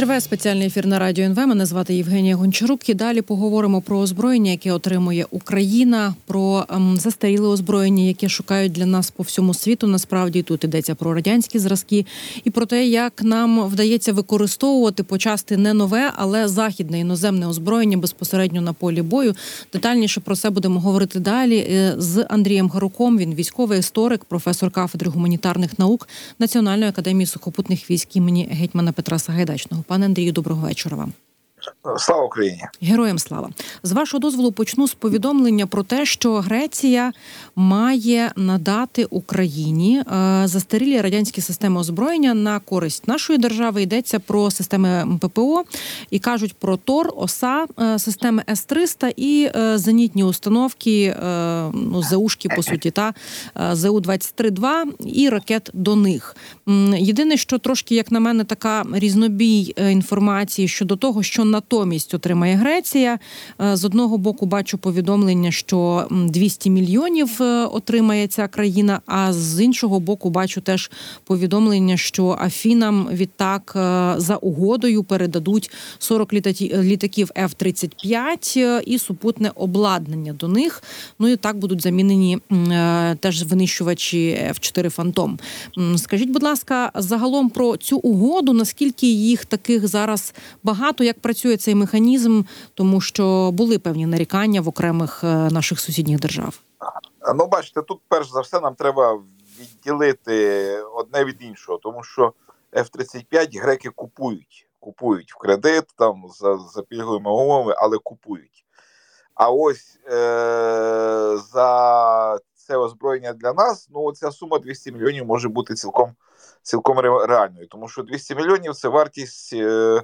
Триває спеціальний ефір на радіо НВ. Мене звати Євгенія Гончарук. І далі поговоримо про озброєння, яке отримує Україна, про ем, застаріле озброєння, яке шукають для нас по всьому світу. Насправді тут йдеться про радянські зразки, і про те, як нам вдається використовувати почасти не нове, але західне іноземне озброєння безпосередньо на полі бою. Детальніше про це будемо говорити далі е, з Андрієм Гаруком. Він військовий історик, професор кафедри гуманітарних наук Національної академії сухопутних військ імені гетьмана Петра Сагайдачного. Пане Андрію, доброго вечора вам. Слава Україні, героям слава з вашого дозволу почну з повідомлення про те, що Греція має надати Україні е, застарілі радянські системи озброєння на користь нашої держави. Йдеться про системи ППО і кажуть про ТОР, ОСА, е, системи С 300 і е, зенітні установки, ну ЗУшки, по суті, та зу 23 2 і ракет до них. Єдине, що трошки, як на мене, така різнобій інформації щодо того, що натомість отримає Греція. Е, з одного боку бачу повідомлення, що 200 мільйонів е, отримає ця країна. А з іншого боку, бачу теж повідомлення, що Афінам відтак е, за угодою передадуть 40 літаків F-35 і супутне обладнання до них. Ну і так будуть замінені теж винищувачі F-4 Фантом. Скажіть, будь ласка, загалом про цю угоду, наскільки їх таких зараз багато, як працює? Працює цей механізм, тому що були певні нарікання в окремих е, наших сусідніх держав? Ну, бачите, тут перш за все нам треба відділити одне від іншого, тому що F-35 греки купують, купують в кредит там за за пільговими умовами, але купують. А ось е- за це озброєння для нас, ну ця сума 200 мільйонів може бути цілком цілком реальною, тому що 200 мільйонів це вартість. Е-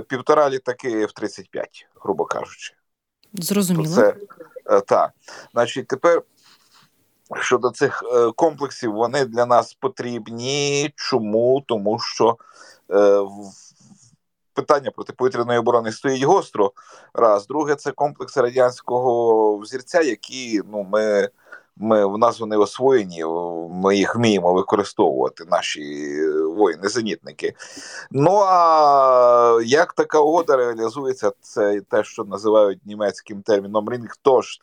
півтора літаки в 35 грубо кажучи. Зрозуміло. Це е, так. Значить, тепер щодо цих е, комплексів, вони для нас потрібні. Чому? Тому що е, питання протиповітряної оборони стоїть гостро. Раз, друге, це комплекси радянського взірця, які ну ми ми в нас вони освоєні, ми їх вміємо використовувати, наші воїни-зенітники. Ну а як така угода реалізується, це те, що називають німецьким терміном рінг, тож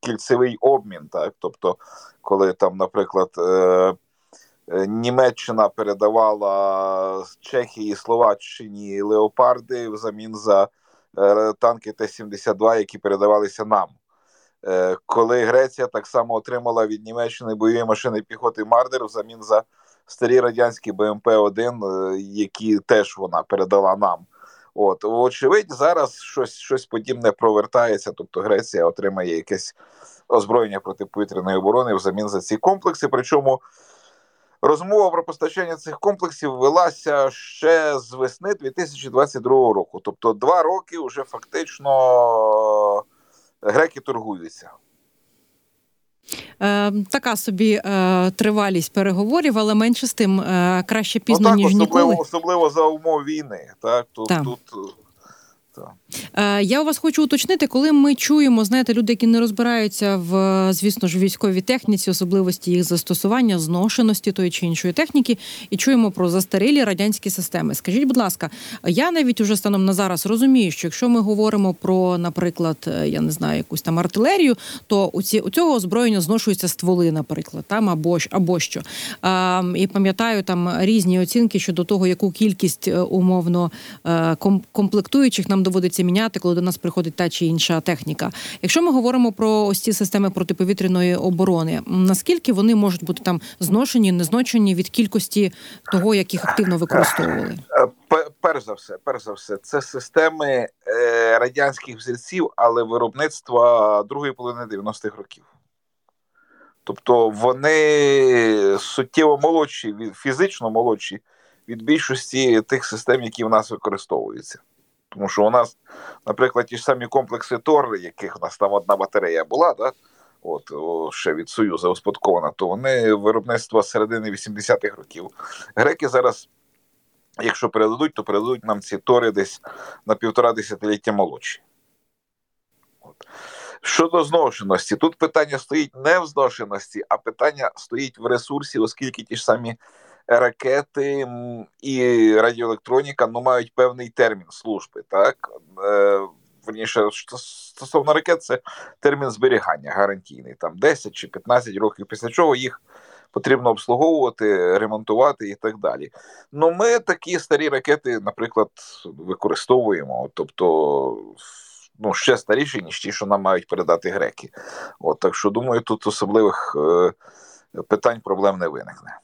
кільцевий обмін. Так, тобто, коли там, наприклад. Е, е Німеччина передавала Чехії Словаччині леопарди взамін за е, танки Т-72, які передавалися нам. Е, коли Греція так само отримала від Німеччини бойові машини піхоти Мардер взамін за старі радянські БМП-1, е, які теж вона передала нам. От, вочевидь, зараз щось щось подібне провертається. Тобто Греція отримає якесь озброєння протиповітряної оборони взамін за ці комплекси. Причому розмова про постачання цих комплексів велася ще з весни 2022 року. Тобто, два роки вже фактично греки торгуються. Е, така собі е, тривалість переговорів, але менше з тим е, краще пізно ну, так, ніж особливо, ніколи. особливо за умов війни. Так тут так. тут Е, я у вас хочу уточнити, коли ми чуємо, знаєте, люди, які не розбираються в звісно ж військовій техніці, особливості їх застосування, зношеності тої чи іншої техніки, і чуємо про застарілі радянські системи. Скажіть, будь ласка, я навіть уже станом на зараз розумію, що якщо ми говоримо про, наприклад, е, я не знаю, якусь там артилерію, то у ці у цього озброєння зношуються стволи, наприклад, там або або що. А, І пам'ятаю там різні оцінки щодо того, яку кількість е, умовно комплектуючих нам доводиться міняти, коли до нас приходить та чи інша техніка. Якщо ми говоримо про ось ці системи протиповітряної оборони, наскільки вони можуть бути там зношені, незношені від кількості того, як їх активно використовували? Е, перш за все, перш за все, це системи е, радянських взірців, але виробництва другої половини 90-х років. Тобто вони суттєво молодші, фізично молодші від більшості тих систем, які в нас використовуються. Тому що у нас, наприклад, ті ж самі комплекси Тор, яких у нас там одна батарея була, да? От ще від Союзу успадкована, то вони виробництва середини 80-х років. Греки зараз, якщо передадуть, то передадуть нам ці тори десь на півтора десятиліття молодші. От. Щодо зношеності, тут питання стоїть не в зношеності, а питання стоїть в ресурсі, оскільки ті ж самі ракети і радіоелектроніка ну, мають певний термін служби. так? Е, верніше, стосовно ракет, це термін зберігання гарантійний, там 10 чи 15 років, після чого їх потрібно обслуговувати, ремонтувати і так далі. Ну, ми такі старі ракети, наприклад, використовуємо, тобто. Ну, ще старіші, ніж ті, що нам мають передати греки. От так що думаю, тут особливих е, питань проблем не виникне.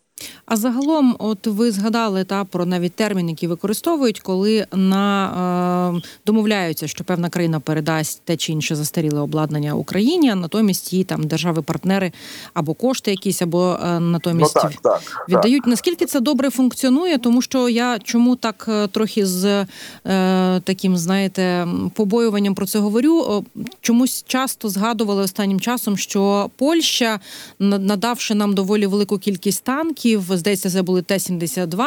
А загалом, от ви згадали та про навіть термін, який використовують, коли на е, домовляються, що певна країна передасть те чи інше застаріле обладнання Україні, а натомість її там держави-партнери або кошти якісь, або е, натомість ну, так, так, віддають. Так. Наскільки це добре функціонує? Тому що я чому так е, трохи з е, таким, знаєте, побоюванням про це говорю? Чомусь часто згадували останнім часом, що Польща, надавши нам доволі велику кількість танків здається, це були Т-72.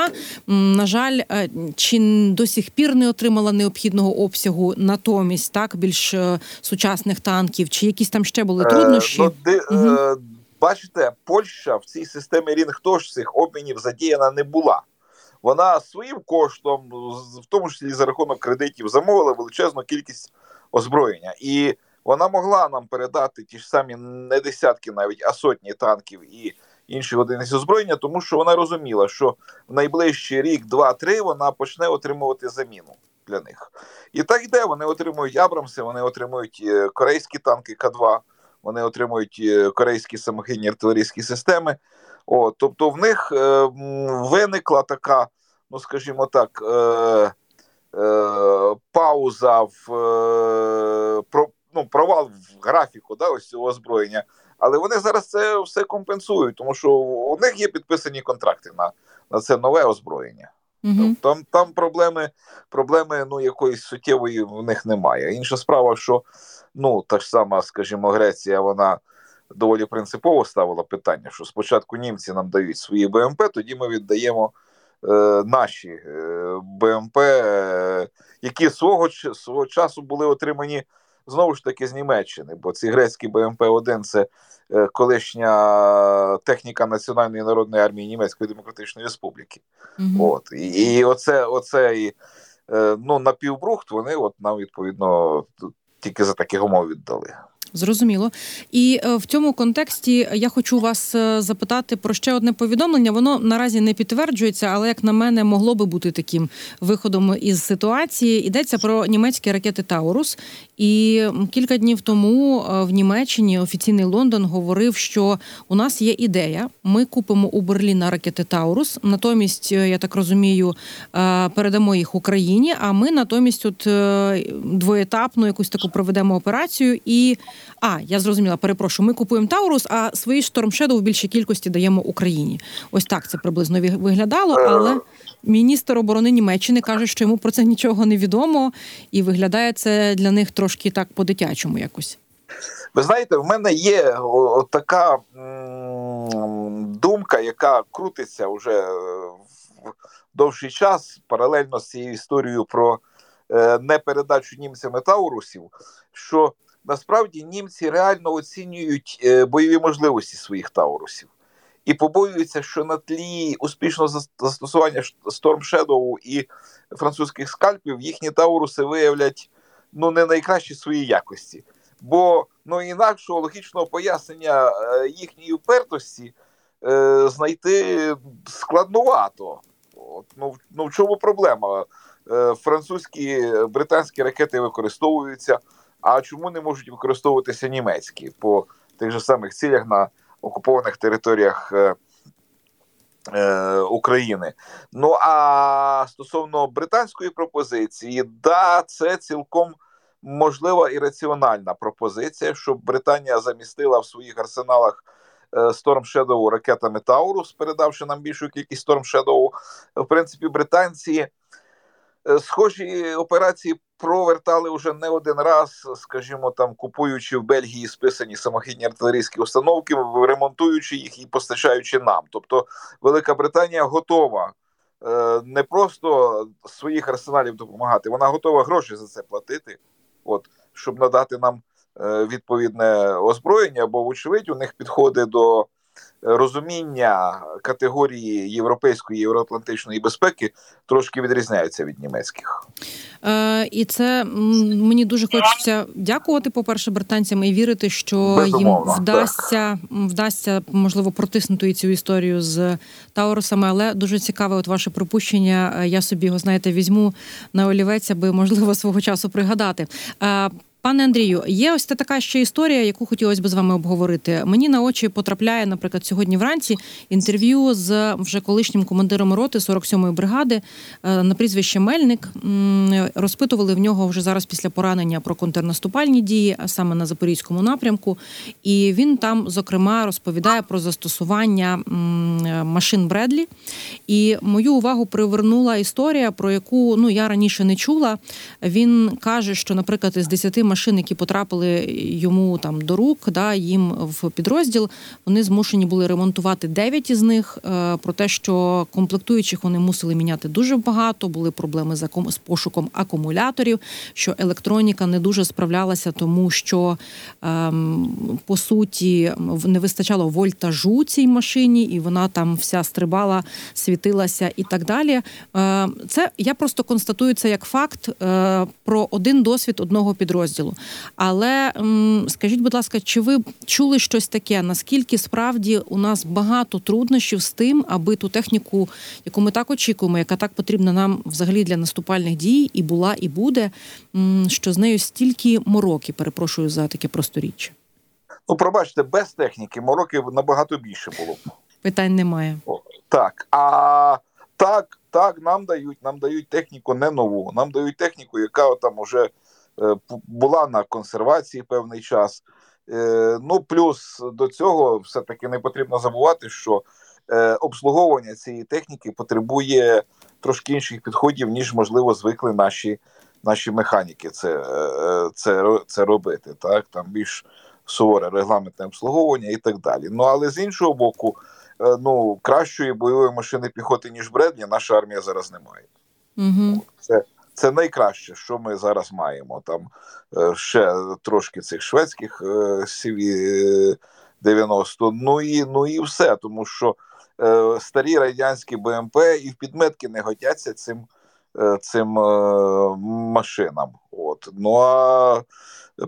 На жаль, е, чи до сих пір не отримала необхідного обсягу натомість так більш е, сучасних танків, чи якісь там ще були труднощі? Е, ну, угу. Бачите, Польща в цій системі Рінгтош цих обмінів задіяна не була. Вона своїм коштом, в тому числі за рахунок кредитів, замовила величезну кількість озброєння, і вона могла нам передати ті ж самі не десятки, навіть а сотні танків і інші одиниці озброєння, тому що вона розуміла, що в найближчий рік, два-три вона почне отримувати заміну для них. І так йде. Вони отримують Абрамси, вони отримують е, корейські танки К2, вони отримують е, корейські самохідні артилерійські системи. О, тобто в них е, виникла така, ну скажімо так, е, е, пауза в е, про, ну, провал в графіку да, ось цього озброєння. Але вони зараз це все компенсують, тому що у них є підписані контракти на на це нове озброєння. Угу. Там там проблеми проблеми ну, якоїсь суттєвої в них немає. Інша справа, що ну, та ж сама, скажімо, Греція, вона доволі принципово ставила питання, що спочатку німці нам дають свої БМП, тоді ми віддаємо е, наші е, БМП, е, які свого, свого часу були отримані знову ж таки з Німеччини, бо ці грецькі БМП-1 це е, колишня техніка Національної народної армії Німецької Демократичної Республіки. Угу. От і, і оце, оце і, е, ну напівбрухт вони от нам відповідно тільки за таких умов віддали. Зрозуміло. І е, в цьому контексті я хочу вас е, запитати про ще одне повідомлення. Воно наразі не підтверджується, але як на мене могло би бути таким виходом із ситуації. Йдеться про німецькі ракети Таурус. І кілька днів тому е, в Німеччині офіційний Лондон говорив, що у нас є ідея. Ми купимо у Берліна ракети Таурус. Натомість, я так розумію, передамо їх Україні. А ми натомість, от двоєтапну якусь таку проведемо операцію і. А, я зрозуміла, перепрошую, ми купуємо Таурус, а свої Shadow в більшій кількості даємо Україні. Ось так це приблизно виглядало. Е. Але міністр оборони Німеччини каже, що йому про це нічого не відомо, і виглядає це для них трошки так по-дитячому якось. Ви знаєте, в мене є така думка, яка крутиться вже в довший час, паралельно з цією історією про е, непередачу німцями Таурусів. що насправді німці реально оцінюють е, бойові можливості своїх таурусів і побоюються, що на тлі успішного застосування Storm Shadow і французьких скальпів їхні тауруси виявлять ну не найкращі свої якості. Бо ну інакшого логічного пояснення е, їхньої впертості е, знайти складновато. От, ну, ну в чому проблема? Е, французькі британські ракети використовуються. А чому не можуть використовуватися німецькі по тих же самих цілях на окупованих територіях е, е, України? Ну а стосовно британської пропозиції, да, це цілком можлива і раціональна пропозиція, щоб Британія замістила в своїх арсеналах. Е, Storm Shadow ракетами Таурус, передавши нам більшу кількість Storm Shadow. В принципі, британці схожі операції провертали вже не один раз, скажімо, там купуючи в Бельгії списані самохідні артилерійські установки, ремонтуючи їх і постачаючи нам. Тобто Велика Британія готова е, не просто своїх арсеналів допомагати, вона готова гроші за це платити, от щоб надати нам е, відповідне озброєння, бо, вочевидь, у них підходи до розуміння категорії європейської євроатлантичної безпеки трошки відрізняються від німецьких. Е, І це мені дуже хочеться дякувати, по перше, британцям і вірити, що Безумовно, їм вдасться вдасться можливо протиснути цю історію з Таурусами. Але дуже цікаве, от ваше припущення. Я собі його знаєте, візьму на олівець, аби можливо свого часу пригадати. Е, Пане Андрію, є ось та така ще історія, яку хотілося б з вами обговорити. Мені на очі потрапляє, наприклад, сьогодні вранці інтерв'ю з вже колишнім командиром роти 47-ї бригади е, на прізвище Мельник. Розпитували в нього вже зараз після поранення про контрнаступальні дії, а саме на запорізькому напрямку. І він там, зокрема, розповідає про застосування машин Бредлі. І мою увагу привернула історія, про яку ну я раніше не чула. Він каже, що, наприклад, із 10 машин машин, які потрапили йому там до рук, да їм в підрозділ. Вони змушені були ремонтувати дев'ять із них. Е, про те, що комплектуючих вони мусили міняти дуже багато. Були проблеми з пошуком акумуляторів. Що електроніка не дуже справлялася, тому що ем, по суті не вистачало вольтажу цій машині, і вона там вся стрибала, світилася і так далі. Е, це я просто констатую це як факт е, про один досвід одного підрозділу підрозділу. Але скажіть, будь ласка, чи ви чули щось таке? Наскільки справді у нас багато труднощів з тим, аби ту техніку, яку ми так очікуємо, яка так потрібна нам взагалі для наступальних дій, і була, і буде, що з нею стільки мороки, перепрошую за таке просторіччя? Ну, пробачте, без техніки мороки набагато більше було б. Питань немає. О, так. А так, так, нам дають, нам дають техніку не нову. Нам дають техніку, яка там уже була на консервації певний час. Е, ну плюс до цього все таки не потрібно забувати, що е, обслуговування цієї техніки потребує трошки інших підходів, ніж можливо звикли наші наші механіки. Це це, це робити. Так там більш суворе регламентне обслуговування і так далі. Ну але з іншого боку, ну кращої бойової машини піхоти ніж Бредлі, наша армія зараз не має. Угу. Це це найкраще, що ми зараз маємо. Там е, ще трошки цих шведських CV 90 Ну і ну і все, тому що е, старі радянські БМП і в підметки не годяться цим е, цим машинам. От ну а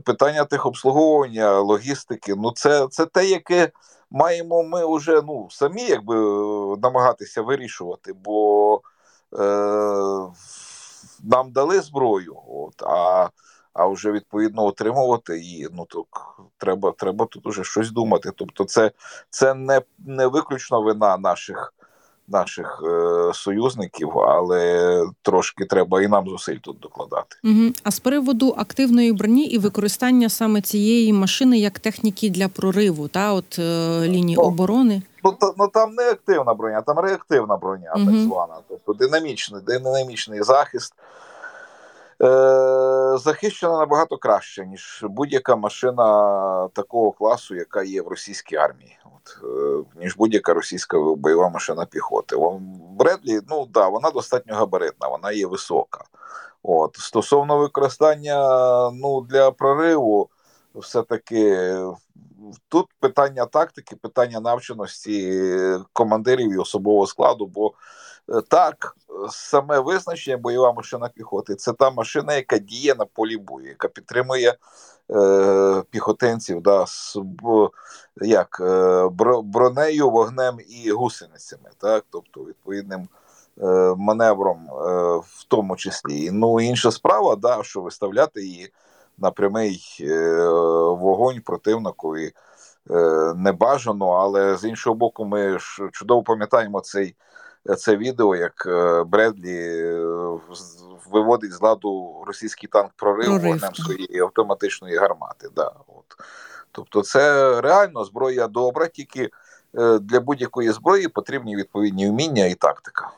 питання тих обслуговування, логістики, ну це це те, яке маємо ми вже ну самі якби намагатися вирішувати, бо. Е, нам дали зброю, от, а а вже відповідно отримувати її. Ну то треба треба тут уже щось думати. Тобто, це це не не виключно вина наших наших е, союзників, але трошки треба і нам зусиль тут докладати. Угу. А з приводу активної броні і використання саме цієї машини як техніки для прориву, та от е, лінії ну, оборони. Ну, та, ну там не активна броня, там реактивна броня, угу. так звана, тобто динамічний, динамічний захист. Е, захищена набагато краще, ніж будь-яка машина такого класу, яка є в російській армії, От, е, ніж будь-яка російська бойова машина піхоти. Бредлі, ну да, вона достатньо габаритна, вона є висока. От Стосовно використання ну, для прориву, все-таки тут питання тактики, питання навченості командирів і особового складу. бо так, саме визначення бойова машина піхоти це та машина, яка діє на полі бою, яка підтримує е, піхотинців да, з як, е, бронею, вогнем і гусеницями, так, тобто відповідним е, маневром, е, в тому числі. Ну інша справа, да, що виставляти її на прямий е, вогонь противникові. Е, не бажано, але з іншого боку, ми ж чудово пам'ятаємо цей це відео, як е, Бредлі е, виводить з ладу російський танк прорив вогнем своєї автоматичної гармати. Да, от. Тобто, це реально зброя добра, тільки е, для будь-якої зброї потрібні відповідні вміння і тактика.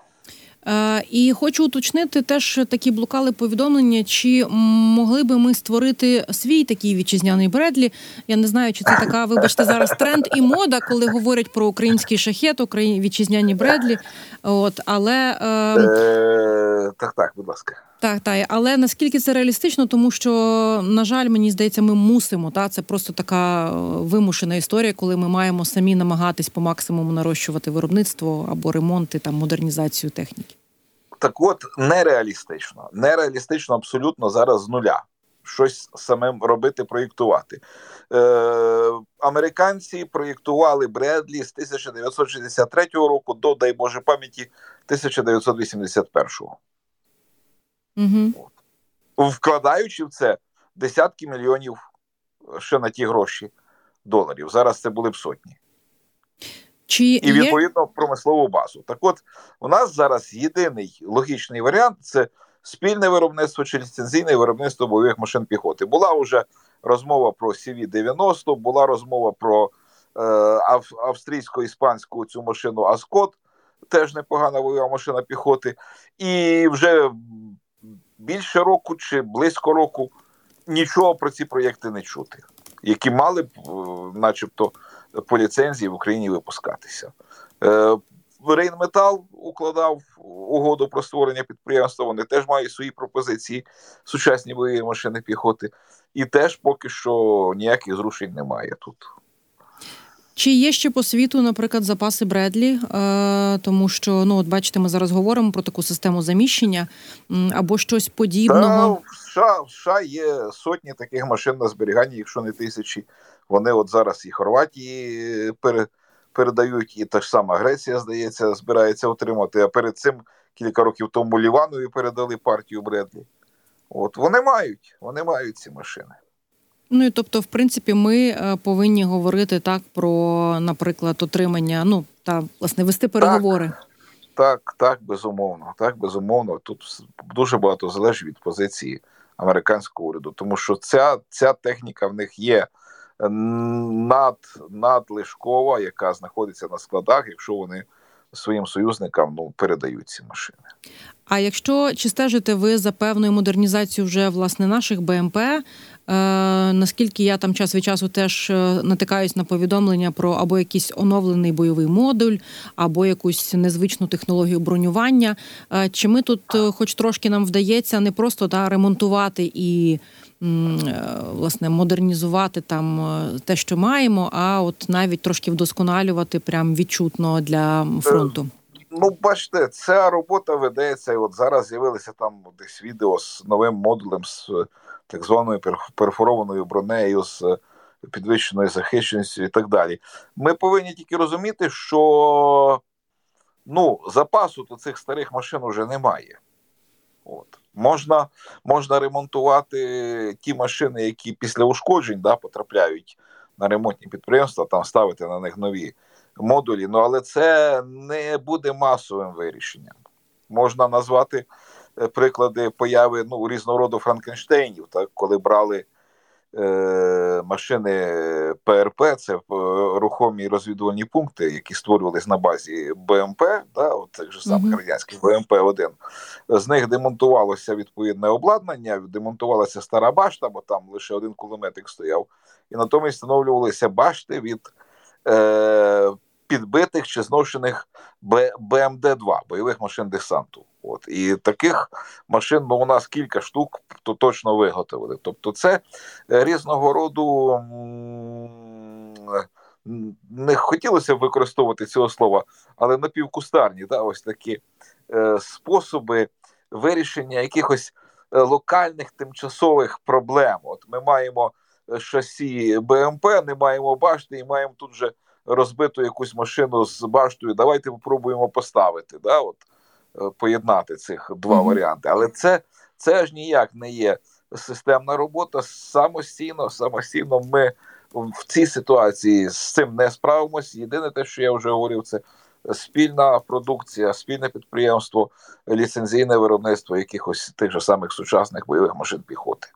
Е, і хочу уточнити теж такі блукали повідомлення, чи могли би ми створити свій такий вітчизняний Бредлі. Я не знаю, чи це така, вибачте, зараз тренд і мода, коли говорять про український шахет, вітчизняні Бредлі. От але е... Е, так, так, будь ласка. Так, так, але наскільки це реалістично, тому що, на жаль, мені здається, ми мусимо. Та це просто така вимушена історія, коли ми маємо самі намагатись по максимуму нарощувати виробництво або ремонти там модернізацію техніки. Так, от нереалістично, нереалістично абсолютно зараз з нуля. Щось самим робити, проєктувати. Е, Американці проєктували Бредлі з 1963 року до, дай Боже пам'яті, 1981-го. Угу. Вкладаючи в це десятки мільйонів ще на ті гроші доларів. Зараз це були б сотні. Чи І є... відповідно промислову базу. Так от, у нас зараз єдиний логічний варіант це спільне виробництво чи ліцензійне виробництво бойових машин піхоти. Була вже розмова про CV-90, була розмова про е, ав, австрійсько-іспанську цю машину Аскот, теж непогана бойова машина піхоти. І вже більше року чи близько року нічого про ці проєкти не чути, які мали б, начебто, по ліцензії в Україні випускатися. Е, Рейнметал укладав угоду про створення підприємства. Вони теж мають свої пропозиції, сучасні бойові машини піхоти, і теж поки що ніяких зрушень немає тут. Чи є ще по світу, наприклад, запаси Бредлі, е, тому що ну от бачите, ми зараз говоримо про таку систему заміщення або щось подібного. Та, в США, в США є сотні таких машин на зберіганні, якщо не тисячі. Вони от зараз і Хорватії пере, передають, і та ж сама Греція, здається, збирається отримати. А перед цим кілька років тому Ліванові передали партію Бредлі. От вони мають, вони мають ці машини. Ну і тобто, в принципі, ми повинні говорити так про, наприклад, отримання, ну та власне вести переговори. Так, так, так, безумовно. Так, безумовно. Тут дуже багато залежить від позиції американського уряду, тому що ця ця техніка в них є над, надлишкова, яка знаходиться на складах, якщо вони своїм союзникам ну передають ці машини. А якщо чи стежите ви за певною модернізацією вже власне наших БМП? Е, наскільки я там час від часу теж натикаюсь на повідомлення про або якийсь оновлений бойовий модуль, або якусь незвичну технологію бронювання? Е, чи ми тут, хоч трошки нам вдається, не просто та ремонтувати і власне модернізувати там те, що маємо, а от навіть трошки вдосконалювати прям відчутно для фронту? Ну, бачите, ця робота ведеться. І от зараз з'явилися там десь відео з новим модулем, з так званою перфорованою бронею, з підвищеною захищеністю і так далі. Ми повинні тільки розуміти, що ну, запасу до цих старих машин вже немає. От. Можна можна ремонтувати ті машини, які після ушкоджень да, потрапляють на ремонтні підприємства, там ставити на них нові модулі. Ну але це не буде масовим вирішенням. Можна назвати е, приклади появи ну, різного роду Франкенштейнів, так, коли брали е, машини ПРП, це е, рухомі розвідувальні пункти, які створювались на базі БМП, да, от цих же самих mm-hmm. радянських БМП-1. З них демонтувалося відповідне обладнання, демонтувалася стара башта, бо там лише один кулеметик стояв, і натомість встановлювалися башти від. Е, підбитих чи зношених БМД-2 бойових машин десанту. От і таких машин ну, у нас кілька штук то точно виготовили. Тобто, це е, різного роду не хотілося б використовувати цього слова, але напівкустарні, да, ось такі е, способи вирішення якихось е, локальних тимчасових проблем. От ми маємо е, шасі БМП, не маємо башти і маємо тут же розбиту якусь машину з баштою. Давайте спробуємо поставити. Да, от е, поєднати цих два mm-hmm. варіанти. Але це це ж ніяк не є системна робота. Самостійно, самостійно ми в цій ситуації з цим не справимось. Єдине те, що я вже говорив, це спільна продукція, спільне підприємство, ліцензійне виробництво якихось тих же самих сучасних бойових машин піхоти.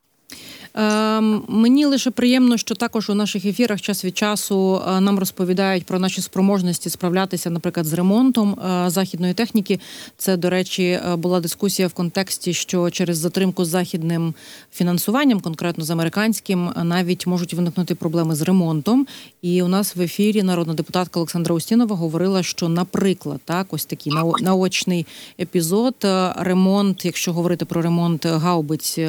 Ем, мені лише приємно, що також у наших ефірах час від часу е, нам розповідають про наші спроможності справлятися, наприклад, з ремонтом е, західної техніки. Це, до речі, е, була дискусія в контексті, що через затримку з західним фінансуванням, конкретно з американським, навіть можуть виникнути проблеми з ремонтом. І у нас в ефірі народна депутатка Олександра Устінова говорила, що, наприклад, так ось такий наочний епізод. Ремонт, якщо говорити про ремонт гаубиць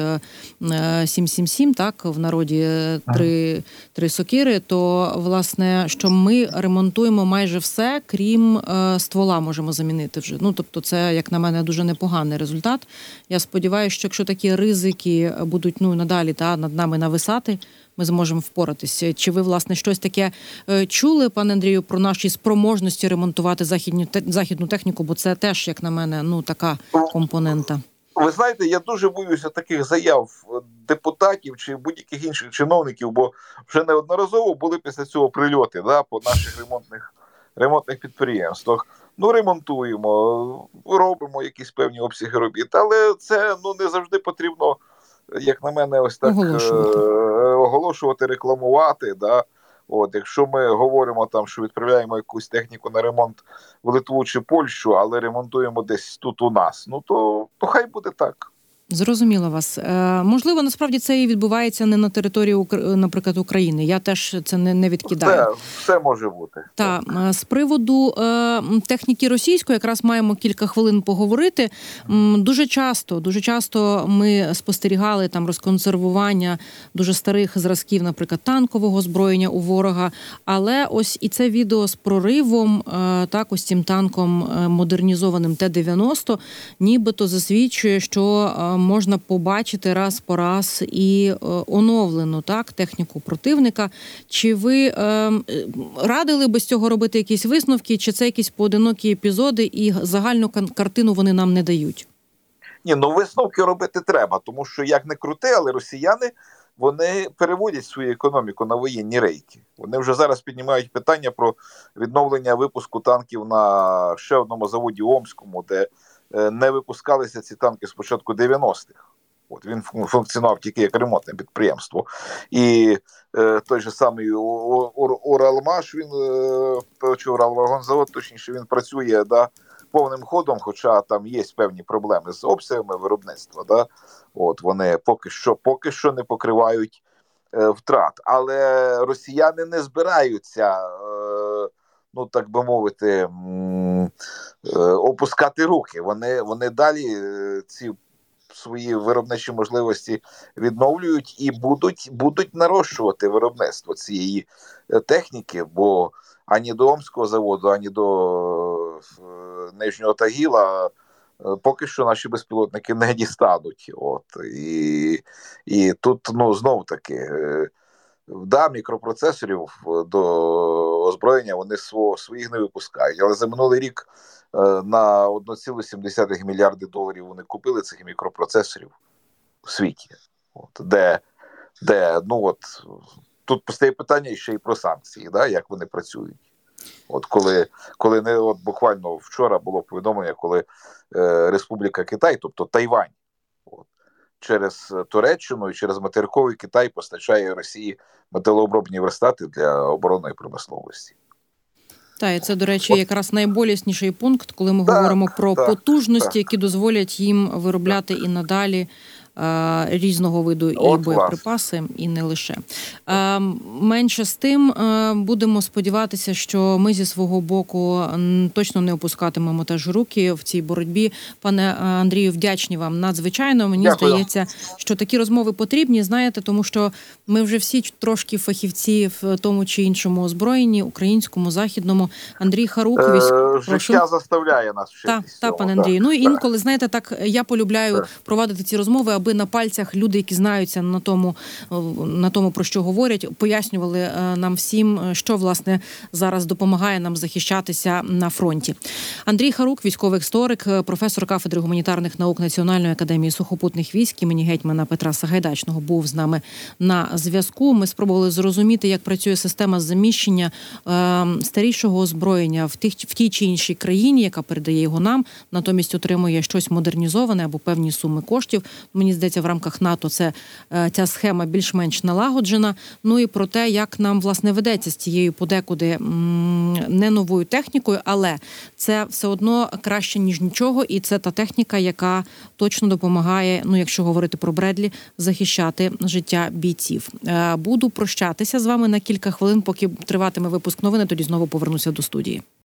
777, сім, так в народі е, три три сокири. То власне, що ми ремонтуємо майже все, крім е, ствола, можемо замінити вже. Ну тобто, це як на мене дуже непоганий результат. Я сподіваюся, що якщо такі ризики будуть ну надалі та над нами нависати. Ми зможемо впоратися. Чи ви власне щось таке е, чули, пане Андрію, про наші спроможності ремонтувати західню західну західну техніку? Бо це теж, як на мене, ну така компонента. Ви знаєте, я дуже боюся таких заяв депутатів чи будь-яких інших чиновників, бо вже неодноразово були після цього прильоти да, по наших ремонтних ремонтних підприємствах. Ну, ремонтуємо, робимо якісь певні обсяги робіт, але це ну не завжди потрібно, як на мене, ось так Оголошувати. е, оголошувати, рекламувати. Да. От, якщо ми говоримо там, що відправляємо якусь техніку на ремонт в Литву чи Польщу, але ремонтуємо десь тут у нас, ну то, то хай буде так. Зрозуміло вас. Е, можливо, насправді це і відбувається не на території Укр- наприклад, України. Я теж це не, не відкидаю. Все, все може бути. Та е, з приводу е, техніки російської, якраз маємо кілька хвилин поговорити. Дуже часто, дуже часто ми спостерігали там розконсервування дуже старих зразків, наприклад, танкового озброєння у ворога. Але ось і це відео з проривом, е, так ось цим танком е, модернізованим Т-90, нібито засвідчує, що е, можна побачити раз по раз і е, оновлену так техніку противника. Чи ви е, радили би з цього робити якісь висновки, чи це якісь поодинокі епізоди, і загальну картину вони нам не дають? Ні, ну висновки робити треба, тому що як не крути, але росіяни вони переводять свою економіку на воєнні рейки. Вони вже зараз піднімають питання про відновлення випуску танків на ще одному заводі Омському, де не випускалися ці танки з початку 90-х. От він функціонував тільки як ремонтне підприємство. І е, той же самий Уралмаш, він е, Уралвагонзавод, точніше, він працює да, повним ходом, хоча там є певні проблеми з обсягами виробництва. Да? От вони поки що, поки що не покривають е, втрат. Але росіяни не збираються, е, ну так би мовити, е, опускати руки. Вони, вони далі е, ці свої виробничі можливості відновлюють і будуть, будуть нарощувати виробництво цієї е, техніки, бо ані до Омського заводу, ані до Нижнього Тагіла. Поки що наші безпілотники не дістануть. От і, і тут ну знов таки да, мікропроцесорів е, до озброєння вони сво, своїх не випускають. Але за минулий рік е, на 1,7 мільярди доларів вони купили цих мікропроцесорів у світі. От, де, де ну от тут постає питання ще й про санкції, да, як вони працюють. От коли, коли не от буквально вчора було повідомлення, коли е, Республіка Китай, тобто Тайвань, через Туреччину і через материковий Китай постачає Росії металообробні верстати для оборонної промисловості. Та і це, до речі, якраз найболісніший пункт, коли ми Так, говоримо про так, потужності, так. які дозволять їм виробляти і надалі. Е, Різного виду і От, боєприпаси, і не лише Е, менше з тим е, будемо сподіватися, що ми зі свого боку точно не опускатимемо теж руки в цій боротьбі. Пане Андрію, вдячні вам надзвичайно. Мені Дякую. здається, що такі розмови потрібні. Знаєте, тому що ми вже всі трошки фахівці в тому чи іншому озброєнні, українському, західному. Андрій Харук, Е, військ... життя заставляє нас вчитися. та, та, пане. Андрію. Ну і інколи, знаєте, так я полюбляю Так. провадити ці розмови, аби на пальцях люди, які знаються на тому, на тому про що говорять, пояснювали е, нам всім, е, що власне зараз допомагає нам захищатися на фронті. Андрій Харук, військовий історик, е, професор кафедри гуманітарних наук Національної академії сухопутних військ імені гетьмана Петра Сагайдачного, був з нами на зв'язку. Ми спробували зрозуміти, як працює система заміщення старішого озброєння в тих в тій чи іншій країні, яка передає його нам, натомість отримує щось модернізоване або певні суми коштів. Мені здається, в рамках НАТО це е, ця схема більш-менш налагоджена. Ну і про те, як нам власне ведеться з цією подекуди не новою технікою, але це все одно краще ніж нічого, і це та техніка, яка точно допомагає. Ну, якщо говорити про Бредлі, захищати життя бійців. Е, Буду прощатися з вами на кілька хвилин, поки триватиме випуск новини. Тоді знову повернуся до студії.